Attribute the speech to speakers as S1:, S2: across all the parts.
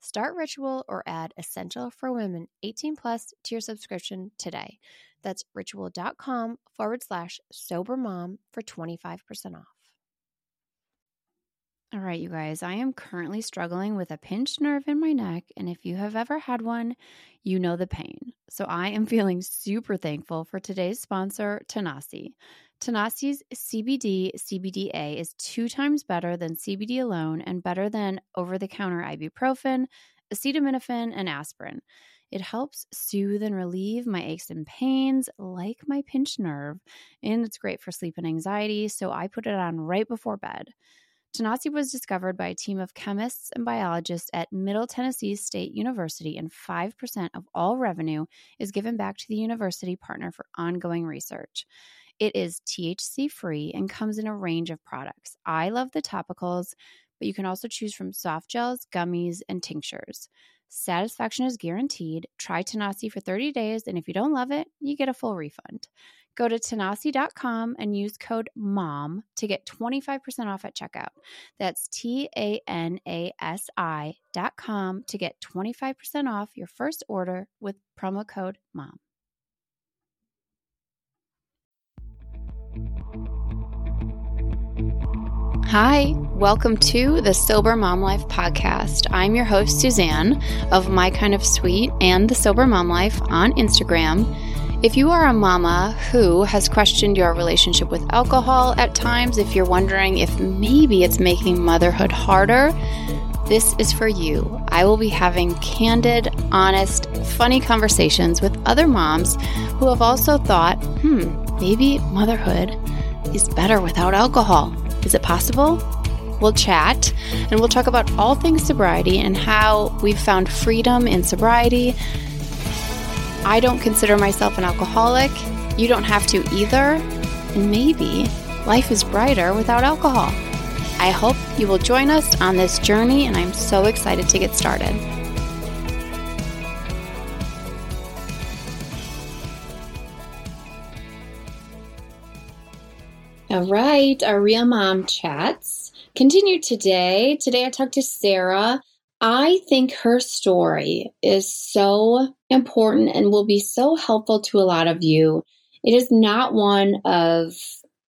S1: Start Ritual or add Essential for Women 18 plus to your subscription today. That's ritual.com forward slash sober mom for 25% off. All right, you guys, I am currently struggling with a pinched nerve in my neck. And if you have ever had one, you know the pain. So I am feeling super thankful for today's sponsor, Tanasi. Tanasi's CBD CBDA is two times better than CBD alone and better than over the counter ibuprofen, acetaminophen, and aspirin. It helps soothe and relieve my aches and pains, like my pinched nerve, and it's great for sleep and anxiety, so I put it on right before bed. Tanasi was discovered by a team of chemists and biologists at Middle Tennessee State University, and 5% of all revenue is given back to the university partner for ongoing research. It is THC free and comes in a range of products. I love the topicals, but you can also choose from soft gels, gummies, and tinctures. Satisfaction is guaranteed. Try Tanasi for 30 days, and if you don't love it, you get a full refund. Go to tanasi.com and use code MOM to get 25% off at checkout. That's T A N A S I.com to get 25% off your first order with promo code MOM. Hi, welcome to the Sober Mom Life podcast. I'm your host, Suzanne of My Kind of Sweet and the Sober Mom Life on Instagram. If you are a mama who has questioned your relationship with alcohol at times, if you're wondering if maybe it's making motherhood harder, this is for you. I will be having candid, honest, funny conversations with other moms who have also thought, hmm, maybe motherhood is better without alcohol. Is it possible? We'll chat and we'll talk about all things sobriety and how we've found freedom in sobriety. I don't consider myself an alcoholic. You don't have to either. And maybe life is brighter without alcohol. I hope you will join us on this journey, and I'm so excited to get started. All right, our Real Mom chats continue today. Today I talked to Sarah. I think her story is so important and will be so helpful to a lot of you. It is not one of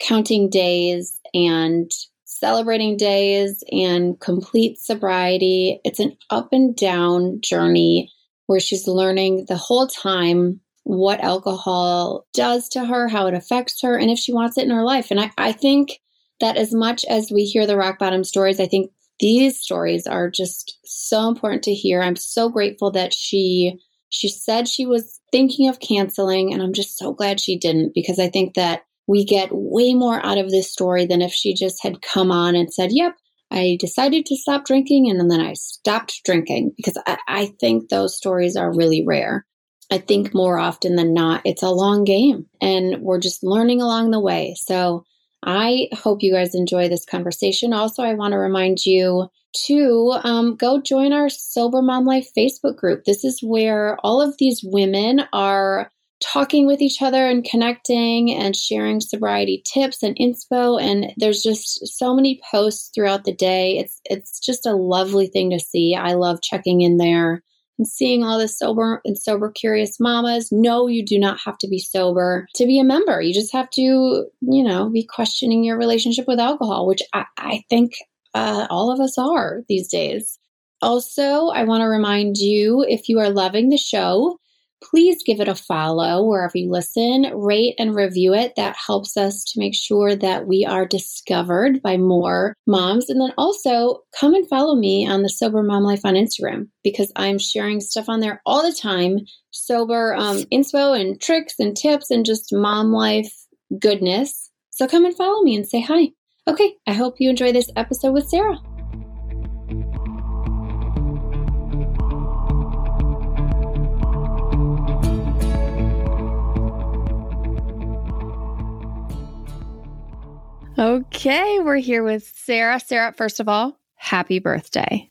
S1: counting days and celebrating days and complete sobriety. It's an up and down journey where she's learning the whole time what alcohol does to her, how it affects her, and if she wants it in her life. And I, I think that as much as we hear the rock bottom stories, I think these stories are just so important to hear. I'm so grateful that she she said she was thinking of canceling and I'm just so glad she didn't because I think that we get way more out of this story than if she just had come on and said, "Yep, I decided to stop drinking and then I stopped drinking because I, I think those stories are really rare. I think more often than not, it's a long game and we're just learning along the way. So I hope you guys enjoy this conversation. Also, I want to remind you to um, go join our Sober Mom Life Facebook group. This is where all of these women are talking with each other and connecting and sharing sobriety tips and inspo and there's just so many posts throughout the day it's it's just a lovely thing to see i love checking in there and seeing all the sober and sober curious mamas. No, you do not have to be sober to be a member. You just have to, you know, be questioning your relationship with alcohol, which I, I think uh, all of us are these days. Also, I want to remind you if you are loving the show, please give it a follow wherever you listen, rate and review it. That helps us to make sure that we are discovered by more moms. And then also come and follow me on the Sober Mom Life on Instagram because I'm sharing stuff on there all the time sober um, info and tricks and tips and just mom life goodness. So come and follow me and say hi. Okay, I hope you enjoy this episode with Sarah. Okay, we're here with Sarah. Sarah, first of all, happy birthday.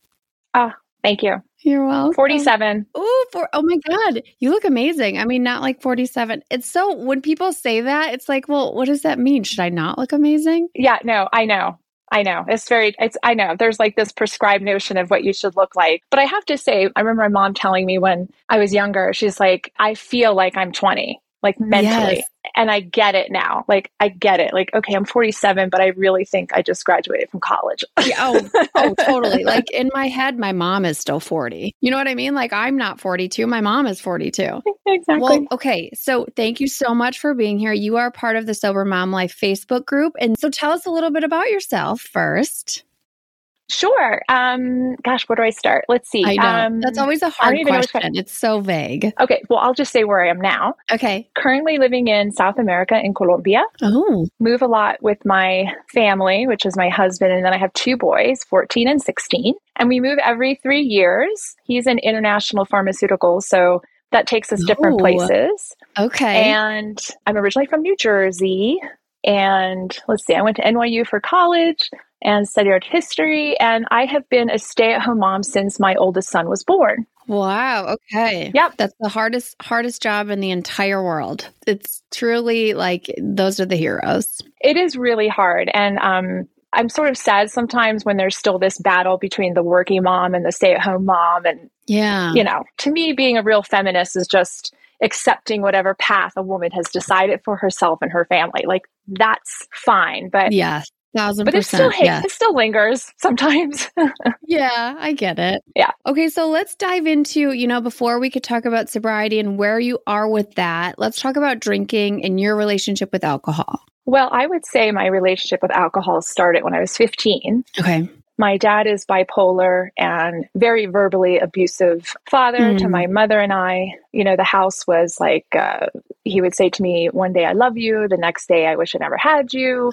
S2: Oh, thank you.
S1: You're welcome.
S2: 47.
S1: Oh, for, oh my God. You look amazing. I mean, not like 47. It's so, when people say that, it's like, well, what does that mean? Should I not look amazing?
S2: Yeah, no, I know. I know. It's very, it's, I know there's like this prescribed notion of what you should look like. But I have to say, I remember my mom telling me when I was younger, she's like, I feel like I'm 20 like mentally. Yes. And I get it now. Like I get it. Like, okay, I'm 47, but I really think I just graduated from college.
S1: yeah, oh, oh, totally. Like in my head, my mom is still 40. You know what I mean? Like I'm not 42. My mom is 42.
S2: Exactly.
S1: Well, okay. So thank you so much for being here. You are part of the Sober Mom Life Facebook group. And so tell us a little bit about yourself first.
S2: Sure. Um, gosh, where do I start? Let's see.
S1: I know. Um, That's always a hard question. It's so vague.
S2: Okay. Well, I'll just say where I am now.
S1: Okay.
S2: Currently living in South America in Colombia.
S1: Oh.
S2: Move a lot with my family, which is my husband. And then I have two boys, 14 and 16. And we move every three years. He's in international pharmaceuticals. So that takes us different places.
S1: Okay.
S2: And I'm originally from New Jersey. And let's see, I went to NYU for college and studied art history. And I have been a stay at home mom since my oldest son was born.
S1: Wow. Okay.
S2: Yep.
S1: That's the hardest hardest job in the entire world. It's truly like those are the heroes.
S2: It is really hard. And um I'm sort of sad sometimes when there's still this battle between the working mom and the stay at home mom. And,
S1: yeah,
S2: you know, to me, being a real feminist is just accepting whatever path a woman has decided for herself and her family. Like, that's fine. But,
S1: yes. Thousand
S2: but. It still, yes. it still lingers sometimes.
S1: yeah, I get it.
S2: Yeah.
S1: Okay, so let's dive into, you know, before we could talk about sobriety and where you are with that, let's talk about drinking and your relationship with alcohol.
S2: Well, I would say my relationship with alcohol started when I was 15.
S1: Okay.
S2: My dad is bipolar and very verbally abusive father mm. to my mother and I. You know, the house was like, uh, he would say to me, one day I love you, the next day I wish I never had you.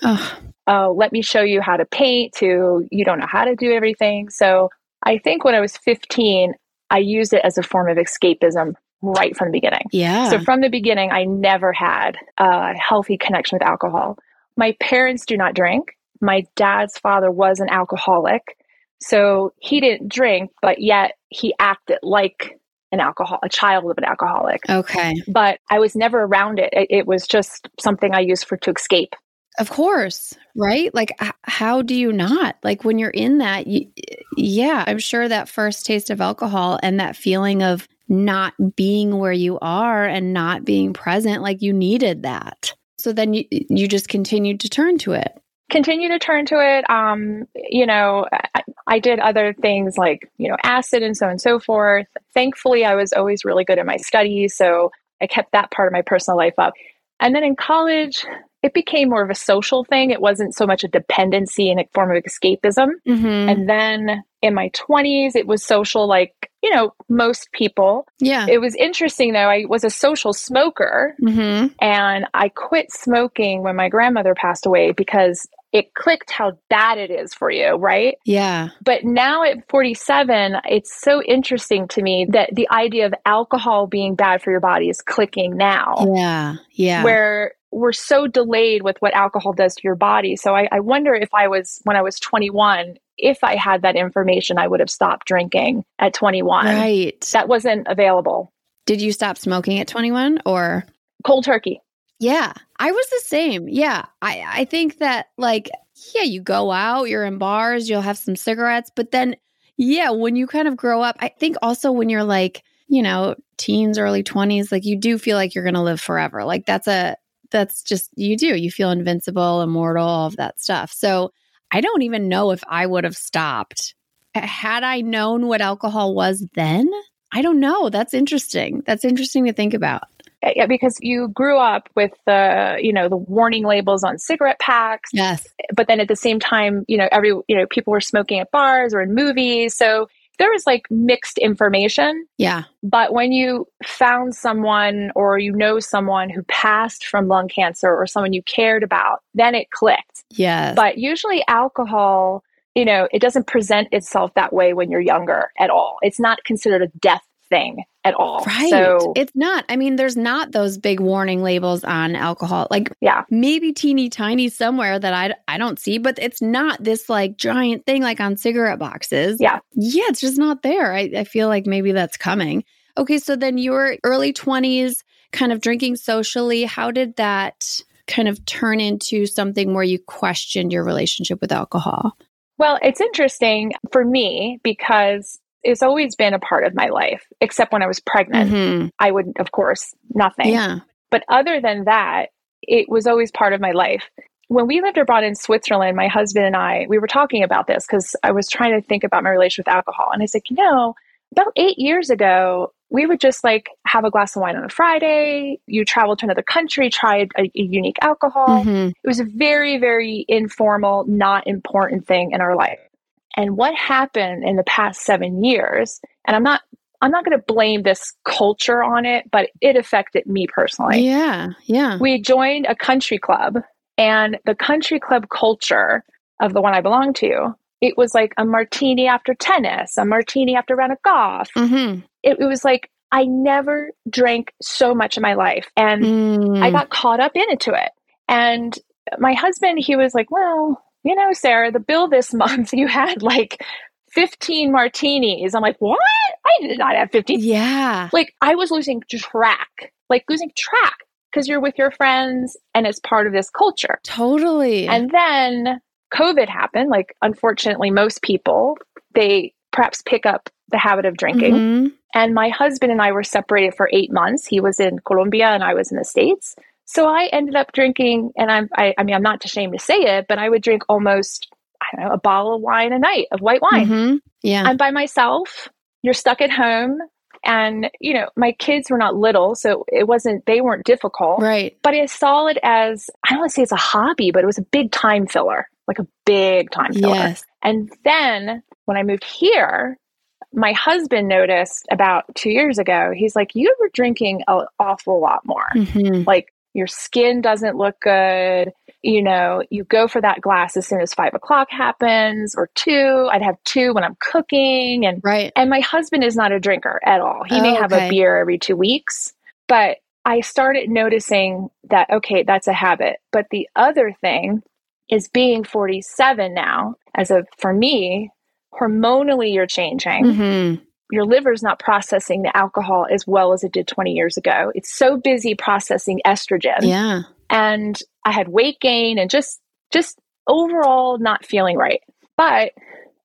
S2: Uh, let me show you how to paint, to you don't know how to do everything. So I think when I was 15, I used it as a form of escapism right from the beginning.
S1: Yeah.
S2: So from the beginning, I never had a healthy connection with alcohol. My parents do not drink my dad's father was an alcoholic. So he didn't drink, but yet he acted like an alcohol, a child of an alcoholic.
S1: Okay.
S2: But I was never around it. It, it was just something I used for to escape.
S1: Of course, right? Like, how do you not? Like, when you're in that, you, yeah, I'm sure that first taste of alcohol and that feeling of not being where you are and not being present, like you needed that. So then you, you just continued to turn to it
S2: continue to turn to it. Um, you know, I, I, did other things like, you know, acid and so on and so forth. Thankfully, I was always really good at my studies. So I kept that part of my personal life up. And then in college, it became more of a social thing. It wasn't so much a dependency and a form of escapism.
S1: Mm-hmm.
S2: And then in my 20s, it was social like, you know, most people.
S1: Yeah.
S2: It was interesting though. I was a social smoker
S1: mm-hmm.
S2: and I quit smoking when my grandmother passed away because it clicked how bad it is for you, right?
S1: Yeah.
S2: But now at 47, it's so interesting to me that the idea of alcohol being bad for your body is clicking now.
S1: Yeah. Yeah.
S2: Where we're so delayed with what alcohol does to your body. So I, I wonder if I was, when I was 21, if I had that information, I would have stopped drinking at 21.
S1: Right.
S2: That wasn't available.
S1: Did you stop smoking at 21 or?
S2: Cold turkey.
S1: Yeah, I was the same. Yeah. I, I think that, like, yeah, you go out, you're in bars, you'll have some cigarettes, but then, yeah, when you kind of grow up, I think also when you're like, you know, teens, early 20s, like you do feel like you're going to live forever. Like that's a, that's just, you do. You feel invincible, immortal, all of that stuff. So I don't even know if I would have stopped. Had I known what alcohol was then, I don't know. That's interesting. That's interesting to think about.
S2: Yeah, because you grew up with the, you know, the warning labels on cigarette packs.
S1: Yes.
S2: But then at the same time, you know, every, you know, people were smoking at bars or in movies. So there was like mixed information.
S1: Yeah.
S2: But when you found someone or you know someone who passed from lung cancer or someone you cared about, then it clicked.
S1: Yes.
S2: But usually alcohol, you know, it doesn't present itself that way when you're younger at all. It's not considered a death thing at all.
S1: Right.
S2: So
S1: it's not. I mean, there's not those big warning labels on alcohol. Like,
S2: yeah,
S1: maybe teeny tiny somewhere that I, I don't see, but it's not this like giant thing like on cigarette boxes.
S2: Yeah.
S1: Yeah, it's just not there. I, I feel like maybe that's coming. Okay. So then your early 20s, kind of drinking socially. How did that kind of turn into something where you questioned your relationship with alcohol?
S2: Well, it's interesting for me because it's always been a part of my life, except when I was pregnant.
S1: Mm-hmm.
S2: I would, of course, nothing.
S1: Yeah.
S2: But other than that, it was always part of my life. When we lived abroad in Switzerland, my husband and I, we were talking about this because I was trying to think about my relationship with alcohol. And I said, you know, about eight years ago, we would just like have a glass of wine on a Friday. You travel to another country, try a, a unique alcohol.
S1: Mm-hmm.
S2: It was a very, very informal, not important thing in our life. And what happened in the past seven years, and I'm not I'm not going to blame this culture on it, but it affected me personally.
S1: Yeah. Yeah.
S2: We joined a country club, and the country club culture of the one I belong to, it was like a martini after tennis, a martini after round of golf.
S1: Mm-hmm.
S2: It, it, was like I never drank so much in my life, and
S1: mm.
S2: I got caught up into it. And my husband, he was like, "Well, you know, Sarah, the bill this month, you had like 15 martinis. I'm like, what? I did not have 15.
S1: Yeah.
S2: Like I was losing track, like losing track because you're with your friends and it's part of this culture.
S1: Totally.
S2: And then COVID happened. Like, unfortunately, most people, they perhaps pick up the habit of drinking.
S1: Mm-hmm.
S2: And my husband and I were separated for eight months. He was in Colombia and I was in the States. So I ended up drinking, and I'm, I, I mean, I'm not ashamed to say it, but I would drink almost, I don't know, a bottle of wine a night of white wine.
S1: Mm-hmm. Yeah.
S2: I'm by myself. You're stuck at home. And, you know, my kids were not little, so it wasn't, they weren't difficult.
S1: Right.
S2: But I saw it as, I don't want to say it's a hobby, but it was a big time filler, like a big time filler.
S1: Yes.
S2: And then when I moved here, my husband noticed about two years ago, he's like, You were drinking an awful lot more.
S1: Mm-hmm.
S2: Like, your skin doesn't look good. You know, you go for that glass as soon as five o'clock happens or two. I'd have two when I'm cooking. And
S1: right.
S2: And my husband is not a drinker at all. He
S1: Oh,
S2: may have
S1: okay.
S2: a beer every two weeks. But I started noticing that, okay, that's a habit. But the other thing is being 47 now, as a for me, hormonally you're changing
S1: Mm-hmm.
S2: Your liver's not processing the alcohol as well as it did 20 years ago. It's so busy processing estrogen.
S1: Yeah.
S2: And I had weight gain and just just overall not feeling right. But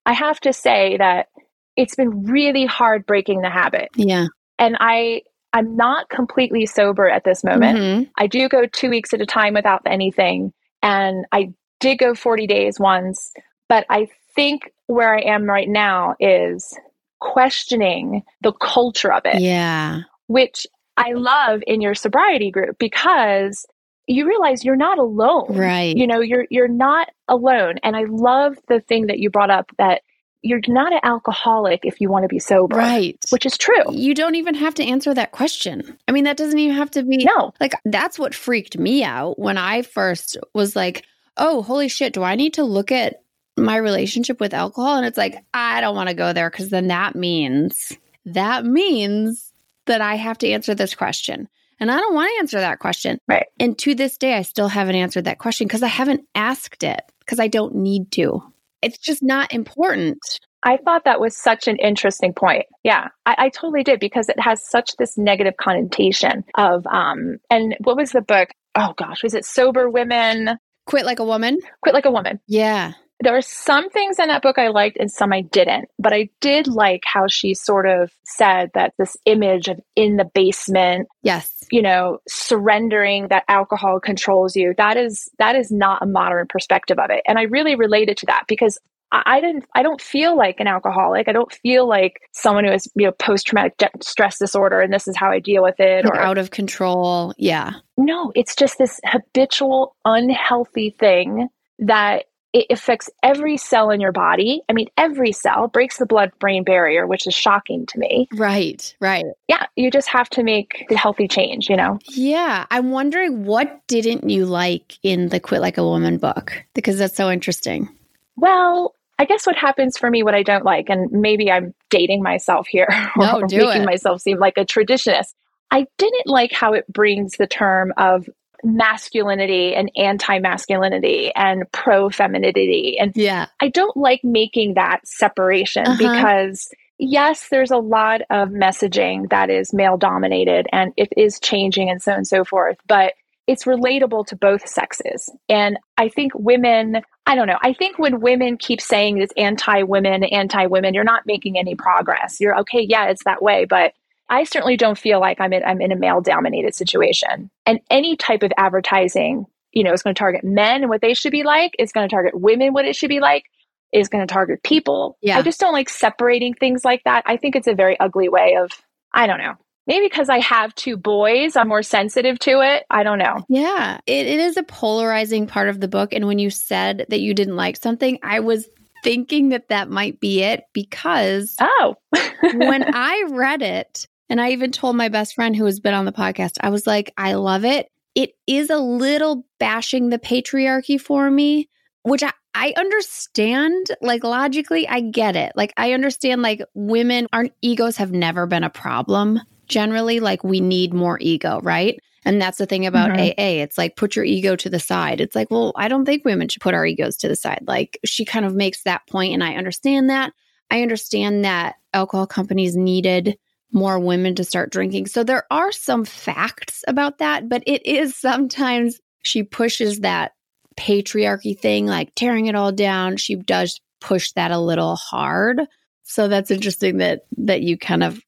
S2: I have to say that it's been really hard breaking the habit.
S1: Yeah.
S2: And I I'm not completely sober at this moment.
S1: Mhm.
S2: I do go 2 weeks at a time without anything and I did go 40 days once, but I think where I am right now is questioning the culture of it,
S1: Yeah.
S2: which I love in your sobriety group because you realize you're not alone.
S1: Right.
S2: You know, you're you're not alone. And I love the thing that you brought up that you're not an alcoholic if you want to be sober.
S1: Right.
S2: Which is true.
S1: You don't even have to answer that question. I mean, that doesn't even have to be.
S2: No.
S1: Like, that's what freaked me out when I first was like, oh, holy shit, do I need to look at my relationship with alcohol? And it's like, I don't want to go there because then that means, that means that I have to answer this question. And I don't want to answer that question.
S2: Right.
S1: And to this day, I still haven't answered that question because I haven't asked it because I don't need to. It's just not important.
S2: I thought that was such an interesting point. Yeah, I, I totally did because it has such this negative connotation of um and what was the book? Oh gosh, was it Sober Women?
S1: Quit like a woman.
S2: Quit Like a Woman.
S1: Yeah.
S2: There are some things in that book I liked and some I didn't, but I did like how she sort of said that this image of in the basement,
S1: Yes.
S2: you know, surrendering that alcohol controls you. That is that is not a modern perspective of it. And I really related to that because I didn't I don't feel like an alcoholic. I don't feel like someone who has, you know, post traumatic stress disorder and this is how I deal with it
S1: or out of control. Yeah.
S2: No, it's just this habitual unhealthy thing that it affects every cell in your body. I mean, every cell breaks the blood brain barrier, which is shocking to me.
S1: Right, right.
S2: Yeah, you just have to make the healthy change, you know?
S1: Yeah. I'm wondering what didn't you like in the Quit Like a Woman book? Because that's so interesting.
S2: Well, I guess what happens for me, what I don't like, and maybe I'm dating myself here
S1: no,
S2: or making it. myself seem like a traditionist. I didn't like how it brings the term of masculinity and anti-masculinity and pro-femininity. And
S1: yeah.
S2: I don't like making that separation uh-huh. because yes there's a lot of messaging that is male dominated and it is changing and so on and so forth but it's relatable to both sexes. And i think women i don't know i think when women keep saying this anti-women anti-women you're not making any progress. You're okay yeah it's that way but I certainly don't feel like I'm in, I'm in a male dominated situation. And any type of advertising, you know, is going to target men and what they should be like, is going to target women what it should be like, is going to target people.
S1: Yeah.
S2: I just don't like separating things like that. I think it's a very ugly way of, I don't know. Maybe because I have two boys, I'm more sensitive to it. I don't know.
S1: Yeah, it, it is a polarizing part of the book. And when you said that you didn't like something, I was thinking that that might be it because
S2: oh
S1: when i read it and I even told my best friend who has been on the podcast, I was like, I love it. It is a little bashing the patriarchy for me, which I, I understand. Like, logically, I get it. Like, I understand, like, women, our egos have never been a problem generally. Like, we need more ego, right? And that's the thing about mm-hmm. AA. It's like, put your ego to the side. It's like, well, I don't think women should put our egos to the side. Like, she kind of makes that point, and I understand that. I understand that alcohol companies needed more women to start drinking. So there are some facts about that, but it is sometimes she pushes that patriarchy thing, like tearing it all down. She does push that a little hard. So that's interesting that that you kind of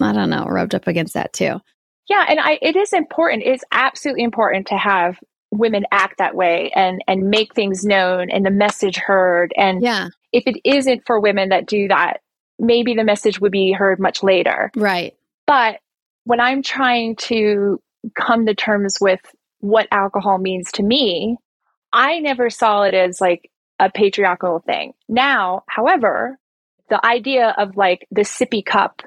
S1: I don't know, rubbed up against that too.
S2: Yeah, and I it is important. It's absolutely important to have women act that way and and make things known and the message heard and
S1: yeah.
S2: if it isn't for women that do that maybe the message would be heard much later.
S1: Right.
S2: But when I'm trying to come to terms with what alcohol means to me, I never saw it as like a patriarchal thing. Now, however, the idea of like the sippy cup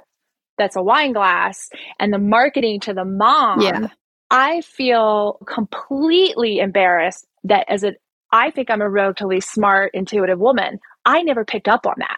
S2: that's a wine glass and the marketing to the mom,
S1: yeah.
S2: I feel completely embarrassed that as a I think I'm a relatively smart, intuitive woman. I never picked up on that.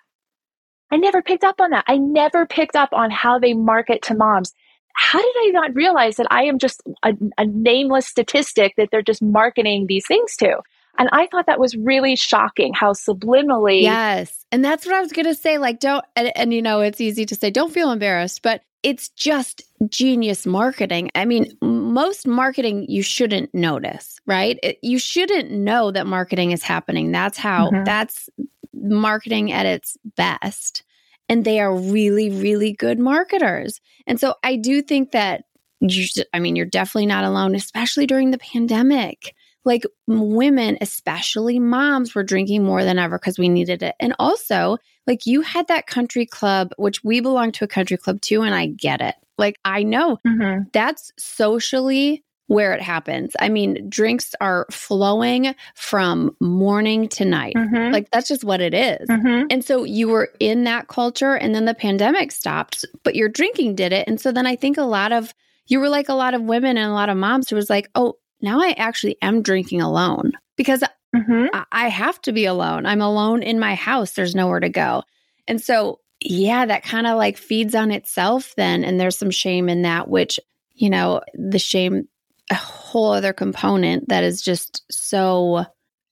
S2: I never picked up on that. I never picked up on how they market to moms. How did I not realize that I am just a, a nameless statistic that they're just marketing these things to? And I thought that was really shocking how subliminally.
S1: Yes. And that's what I was going to say. Like, don't, and, and, you know, it's easy to say, don't feel embarrassed, but it's just genius marketing. I mean, most marketing you shouldn't notice, right? It, you shouldn't know that marketing is happening. That's how, mm-hmm. that's marketing at its best. And they are really, really good marketers. And so I do think that you, I mean, you're definitely not alone, especially during the pandemic. Like women, especially moms, were drinking more than ever because we needed it. And also, like you had that country club, which we belong to a country club too, and I get it. Like I know mm-hmm. that's socially where it happens. I mean, drinks are flowing from morning to night. Mm-hmm. Like that's just what it is. Mm-hmm. And so you were in that culture and then the pandemic stopped, but your drinking did it. And so then I think a lot of you were like a lot of women and a lot of moms who was like, "Oh, now I actually am drinking alone because mm-hmm. I, I have to be alone. I'm alone in my house. There's nowhere to go." And so yeah, that kind of like feeds on itself then and there's some shame in that which you know, the shame a whole other component that is just so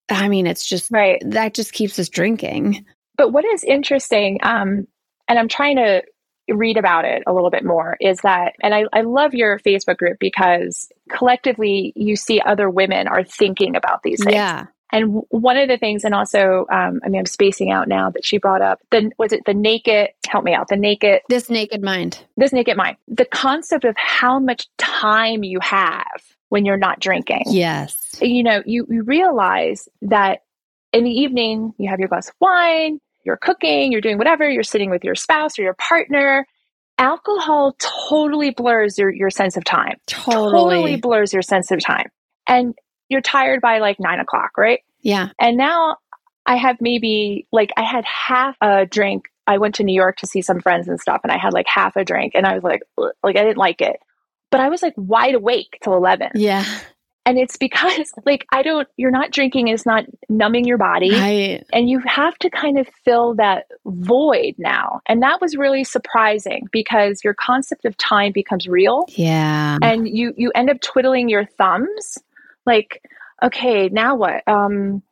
S1: I mean, it's just
S2: right.
S1: That just keeps us drinking.
S2: But what is interesting, um, and I'm trying to read about it a little bit more, is that, and I, I love your Facebook group because collectively you see other women are thinking about these things.
S1: Yeah.
S2: And one of the things, and also, um, I mean, I'm spacing out now, that she brought up the was it the naked? Help me out. The naked.
S1: This naked mind.
S2: This naked mind. The concept of how much time you have when you're not drinking.
S1: Yes.
S2: You know, you, you realize that in the evening, you have your glass of wine, you're cooking, you're doing whatever, you're sitting with your spouse or your partner. Alcohol totally blurs your, your sense of time.
S1: Totally.
S2: Totally blurs your sense of time. And you're tired by like nine o'clock, right?
S1: Yeah.
S2: And now I have maybe like I had half a drink. I went to New York to see some friends and stuff, and I had like half a drink, and I was like, like I didn't like it, but I was like wide awake till eleven.
S1: Yeah.
S2: And it's because like I don't. You're not drinking. It's not numbing your body,
S1: Right.
S2: and you have to kind of fill that void now. And that was really surprising because your concept of time becomes real
S1: Yeah.
S2: and you you end up twiddling your thumbs like okay now what um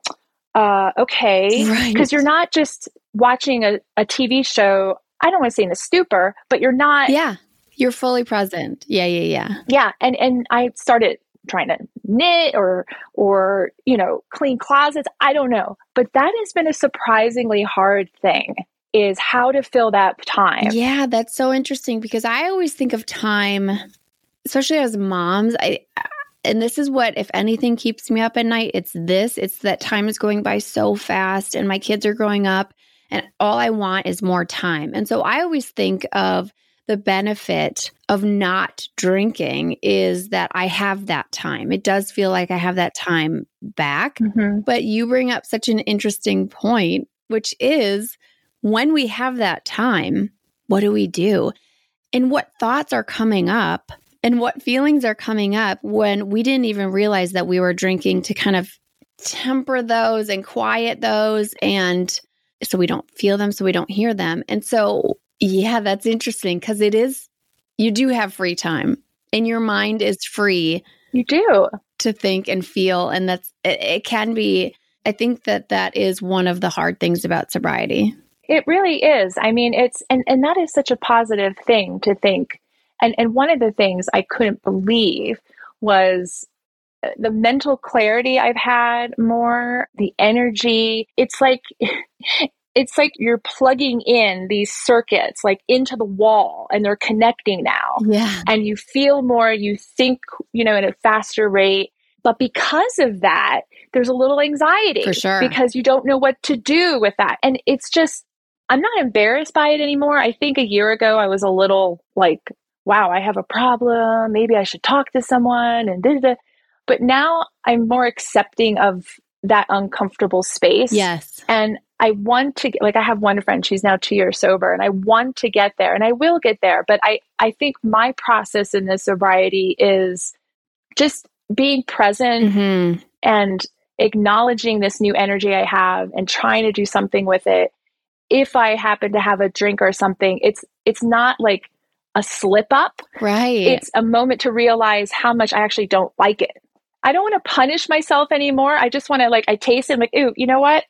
S2: uh okay
S1: Right.
S2: because you're not just watching a, a tv show i don't want to say in a stupor but you're not
S1: Yeah. You're fully present. Yeah, yeah, yeah.
S2: yeah and and i started trying to knit or or you know clean closets i don't know but that has been a surprisingly hard thing is how to fill that time
S1: Yeah, that's so interesting because I always think of time, especially as moms. I and this is what, if anything, keeps me up at night. It's this. It's that time is going by so fast, and my kids are growing up, and all I want is more time. And so I always think of the benefit of not drinking is that I have that time. It does feel like I have that time back.
S2: Mhm.
S1: But you bring up such an interesting point, which is when we have that time, what do we do? And what thoughts are coming up and what feelings are coming up when we didn't even realize that we were drinking to kind of temper those and quiet those and so we don't feel them, so we don't hear them. And so, yeah, that's interesting because it is, you do have free time and your mind is free
S2: you do
S1: to think and feel and that's it, it can be i think that that is one of the hard things about sobriety
S2: It really is. I mean, it's and and that is such a positive thing to think. And and one of the things I couldn't believe was uh, the mental clarity I've had more, the energy. It's like it's like you're plugging in these circuits like into the wall and they're connecting now.
S1: yeah
S2: And you feel more, you think, you know, at a faster rate. But because of that, there's a little anxiety
S1: For sure.
S2: because you don't know what to do with that. And it's just, I'm not embarrassed by it anymore. I think a year ago I was a little like, wow, I have a problem. Maybe I should talk to someone and da da. But now I'm more accepting of that uncomfortable space.
S1: yes
S2: And I want to get, like I have one friend, she's now two years sober, and I want to get there and I will get there. But I, I think my process in this sobriety is just being present
S1: hmm
S2: and acknowledging this new energy I have and trying to do something with it. If I happen to have a drink or something, it's it's not like a slip up.
S1: right
S2: It's a moment to realize how much I actually don't like it. I don't want to punish myself anymore. I just want to like I taste it I'm like, ooh, you know what?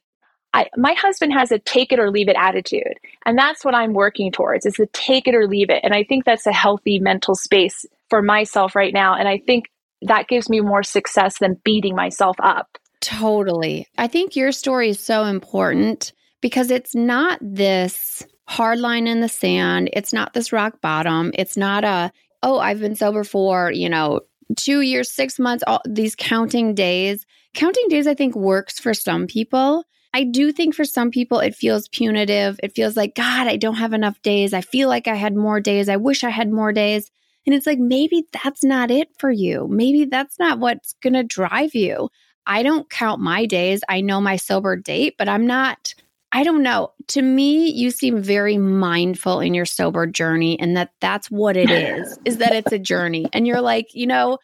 S2: I, my husband has a take it or leave it attitude. And that's what I'm working towards is the take it or leave it. And I think that's a healthy mental space for myself right now. And I think that gives me more success than beating myself up.
S1: Totally. I think your story is so important because it's not this hard line in the sand. It's not this rock bottom. It's not a, oh, I've been sober for, you know, two years, six months, all these counting days. Counting days, I think, works for some people. I do think for some people it feels punitive. It feels like, God, I don't have enough days. I feel like I had more days. I wish I had more days. And it's like, maybe that's not it for you. Maybe that's not what's going to drive you. I don't count my days. I know my sober date, but I'm not, I don't know. To me, you seem very mindful in your sober journey and that that's what it is, is that it's a journey. And you're like, you know,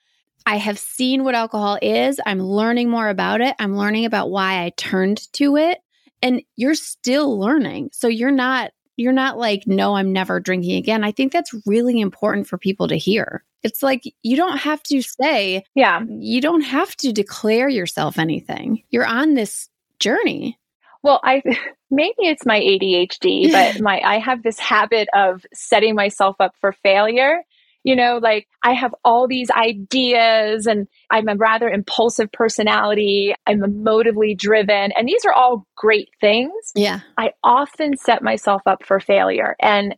S1: I have seen what alcohol is. I'm learning more about it. I'm learning about why I turned to it. And you're still learning. So you're not you're not like no I'm never drinking again. I think that's really important for people to hear. It's like you don't have to say
S2: Yeah.
S1: you don't have to declare yourself anything. You're on this journey.
S2: Well, I maybe it's my ADHD, but my I have this habit of setting myself up for failure. You know, like I have all these ideas and I'm a rather impulsive personality. I'm emotively driven, and these are all great things.
S1: Yeah.
S2: I often set myself up for failure. And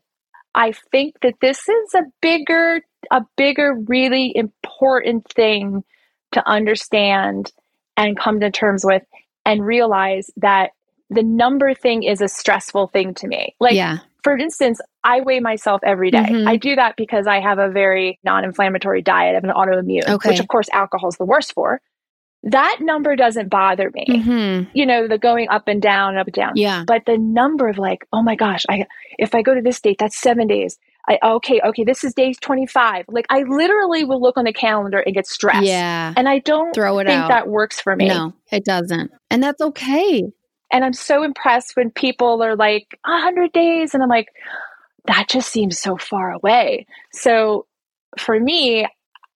S2: I think that this is a bigger, a bigger, really important thing to understand and come to terms with. and realize that the number thing is a stressful thing to me. Like, yeah. for instance, I weigh myself every day. Mm-hmm. I do that because I have a very non inflammatory diet. of an autoimmune, okay. which of course alcohol is the worst for. That number doesn't bother me. Mm-hmm. You know, the going up and down up and down.
S1: Yeah.
S2: But the number of like, oh my gosh, I if I go to this date, that's seven days. I okay, okay, this is day 25. Like I literally will look on the calendar and get stressed.
S1: Yeah.
S2: And I don't throw it think out. that works for me.
S1: No, it doesn't. And that's okay.
S2: And I'm so impressed when people are like, 100 days. And I'm like, that just seems so far away. So for me,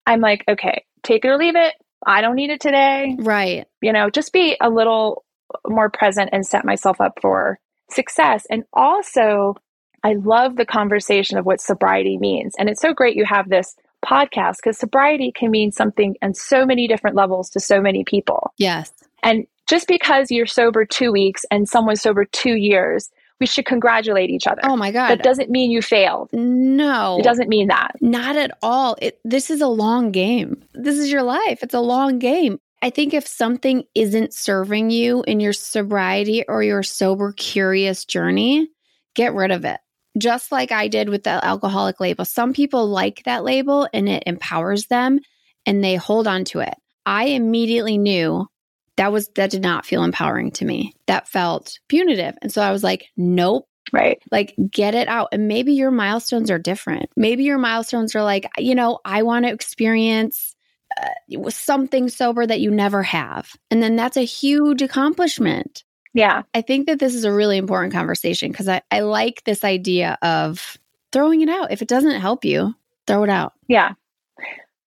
S2: I'm like, okay, take it or leave it. I don't need it today.
S1: Right.
S2: You know, just be a little more present and set myself up for success. And also, I love the conversation of what sobriety means. And it's so great you have this podcast because sobriety can mean something on so many different levels to so many people.
S1: Yes.
S2: And just because you're sober two weeks and someone's sober two years, we should congratulate each other.
S1: Oh my God.
S2: That doesn't mean you failed.
S1: No.
S2: It doesn't mean that.
S1: Not at all. It, this is a long game. This is your life. It's a long game. I think if something isn't serving you in your sobriety or your sober curious journey, get rid of it. Just like I did with the alcoholic label. Some people like that label and it empowers them and they hold on to it. I immediately knew that was that did not feel empowering to me. That felt punitive. And so I was like, nope.
S2: Right.
S1: Like get it out. And maybe your milestones are different. Maybe your milestones are like, you know, I want to experience uh, something sober that you never have. And then that's a huge accomplishment.
S2: Yeah.
S1: I think that this is a really important conversation because I, I like this idea of throwing it out. If it doesn't help you, throw it out.
S2: Yeah.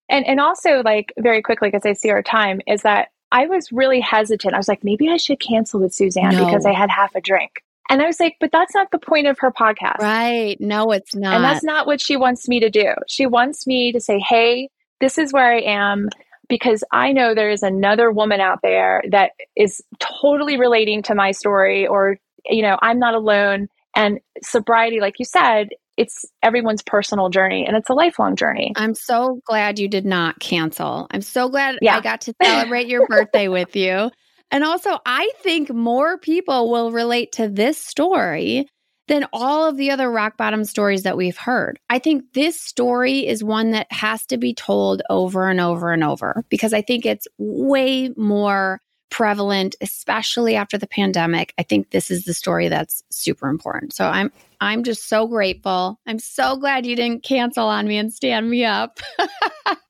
S2: And and also like very quickly because I see our time is that I was really hesitant. I was like, maybe I should cancel with Suzanne no. because I had half a drink. And I was like, but that's not the point of her podcast.
S1: Right. No, it's not.
S2: And that's not what she wants me to do. She wants me to say, hey, this is where I am because I know there is another woman out there that is totally relating to my story or, you know, I'm not alone. And sobriety, like you said, it's everyone's personal journey and it's a lifelong journey.
S1: I'm so glad you did not cancel. I'm so glad yeah. I got to celebrate your birthday with you. And also, I think more people will relate to this story than all of the other rock bottom stories that we've heard. I think this story is one that has to be told over and over and over because I think it's way more prevalent, especially after the pandemic. I think this is the story that's super important. So I'm I'm just so grateful. I'm so glad you didn't cancel on me and stand me up.
S2: no,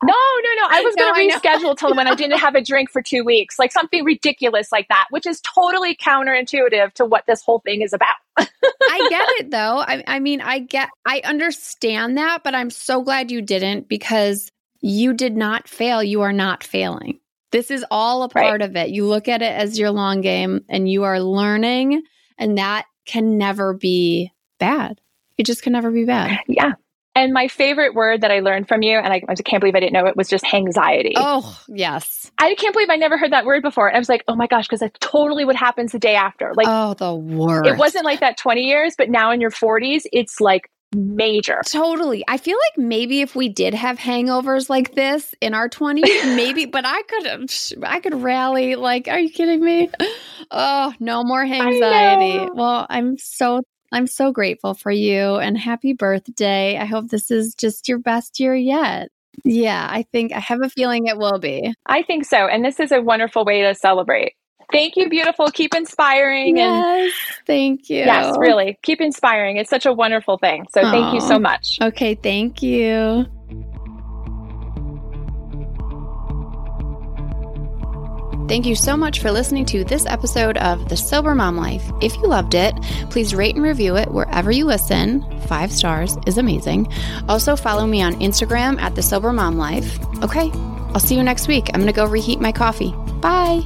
S2: no, no. I was no, going to reschedule till when I didn't have a drink for two weeks, like something ridiculous like that, which is totally counterintuitive to what this whole thing is about.
S1: I get it though. I, I mean, I get, I understand that, but I'm so glad you didn't because you did not fail. You are not failing. This is all a part right. of it. You look at it as your long game and you are learning, and that can never be bad. It just can never be bad.
S2: Yeah. And my favorite word that I learned from you, and I, I can't believe I didn't know it, was just hangxiety.
S1: Oh, yes.
S2: I can't believe I never heard that word before. I was like, oh my gosh, because that's totally what happens the day after. Like,
S1: oh, the worst.
S2: It wasn't like that 20 years, but now in your 40s, it's like major.
S1: Totally. I feel like maybe if we did have hangovers like this in our 20s, maybe, but I could I could rally like are you kidding me? Oh, no more hangxiety. Well, I'm so I'm so grateful for you and happy birthday. I hope this is just your best year yet. Yeah, I think I have a feeling it will be.
S2: I think so. And this is a wonderful way to celebrate. Thank you, beautiful. Keep inspiring.
S1: Yes, and thank you.
S2: Yes, really. Keep inspiring. It's such a wonderful thing. So Aww. thank you so much.
S1: Okay, thank you. Thank you so much for listening to this episode of The Sober Mom Life. If you loved it, please rate and review it wherever you listen. Five stars is amazing. Also, follow me on Instagram at The Sober Mom Life. Okay, I'll see you next week. I'm going to go reheat my coffee. Bye.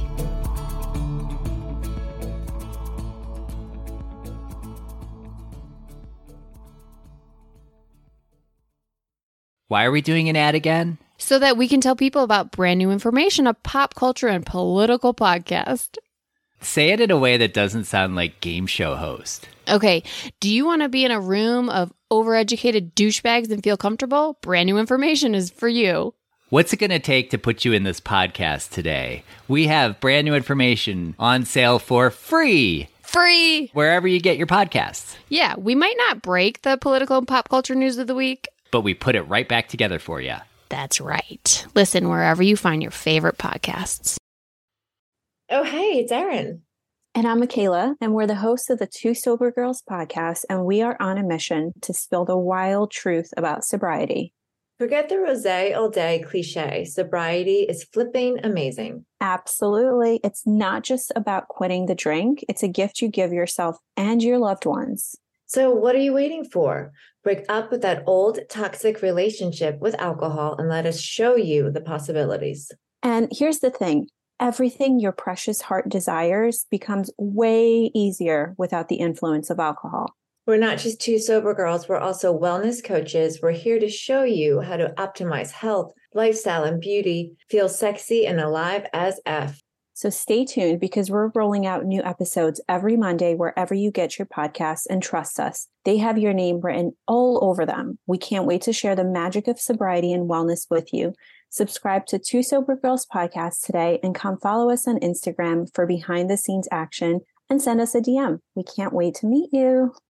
S3: Why are we doing an ad again?
S1: so that we can tell people about brand new information, a pop culture and political podcast.
S3: Say it in a way that doesn't sound like game show host.
S1: Okay. Do you want to be in a room of overeducated douchebags and feel comfortable? Brand new information is for you.
S3: What's it going to take to put you in this podcast today? We have brand new information on sale for free.
S4: Free!
S3: Wherever you get your podcasts.
S4: Yeah, we might not break the political and pop culture news of the week,
S3: but we put it right back together for you.
S4: That's right. Listen wherever you find your favorite podcasts.
S5: Oh, hey, it's Erin.
S6: And I'm Michaela, and we're the hosts of the Two Sober Girls podcast, and we are on a mission to spill the wild truth about sobriety.
S5: Forget the rose all day cliche. Sobriety is flipping amazing.
S6: Absolutely. It's not just about quitting the drink, it's a gift you give yourself and your loved ones.
S5: So, what are you waiting for? Break up with that old toxic relationship with alcohol and let us show you the possibilities.
S6: And here's the thing everything your precious heart desires becomes way easier without the influence of alcohol.
S5: We're not just two sober girls, we're also wellness coaches. We're here to show you how to optimize health, lifestyle, and beauty, feel sexy and alive as F.
S6: So stay tuned because we're rolling out new episodes every Monday wherever you get your podcasts and trust us. They have your name written all over them. We can't wait to share the magic of sobriety and wellness with you. Subscribe to Two Sober Girls podcast today and come follow us on Instagram for behind the scenes action and send us a DM. We can't wait to meet you.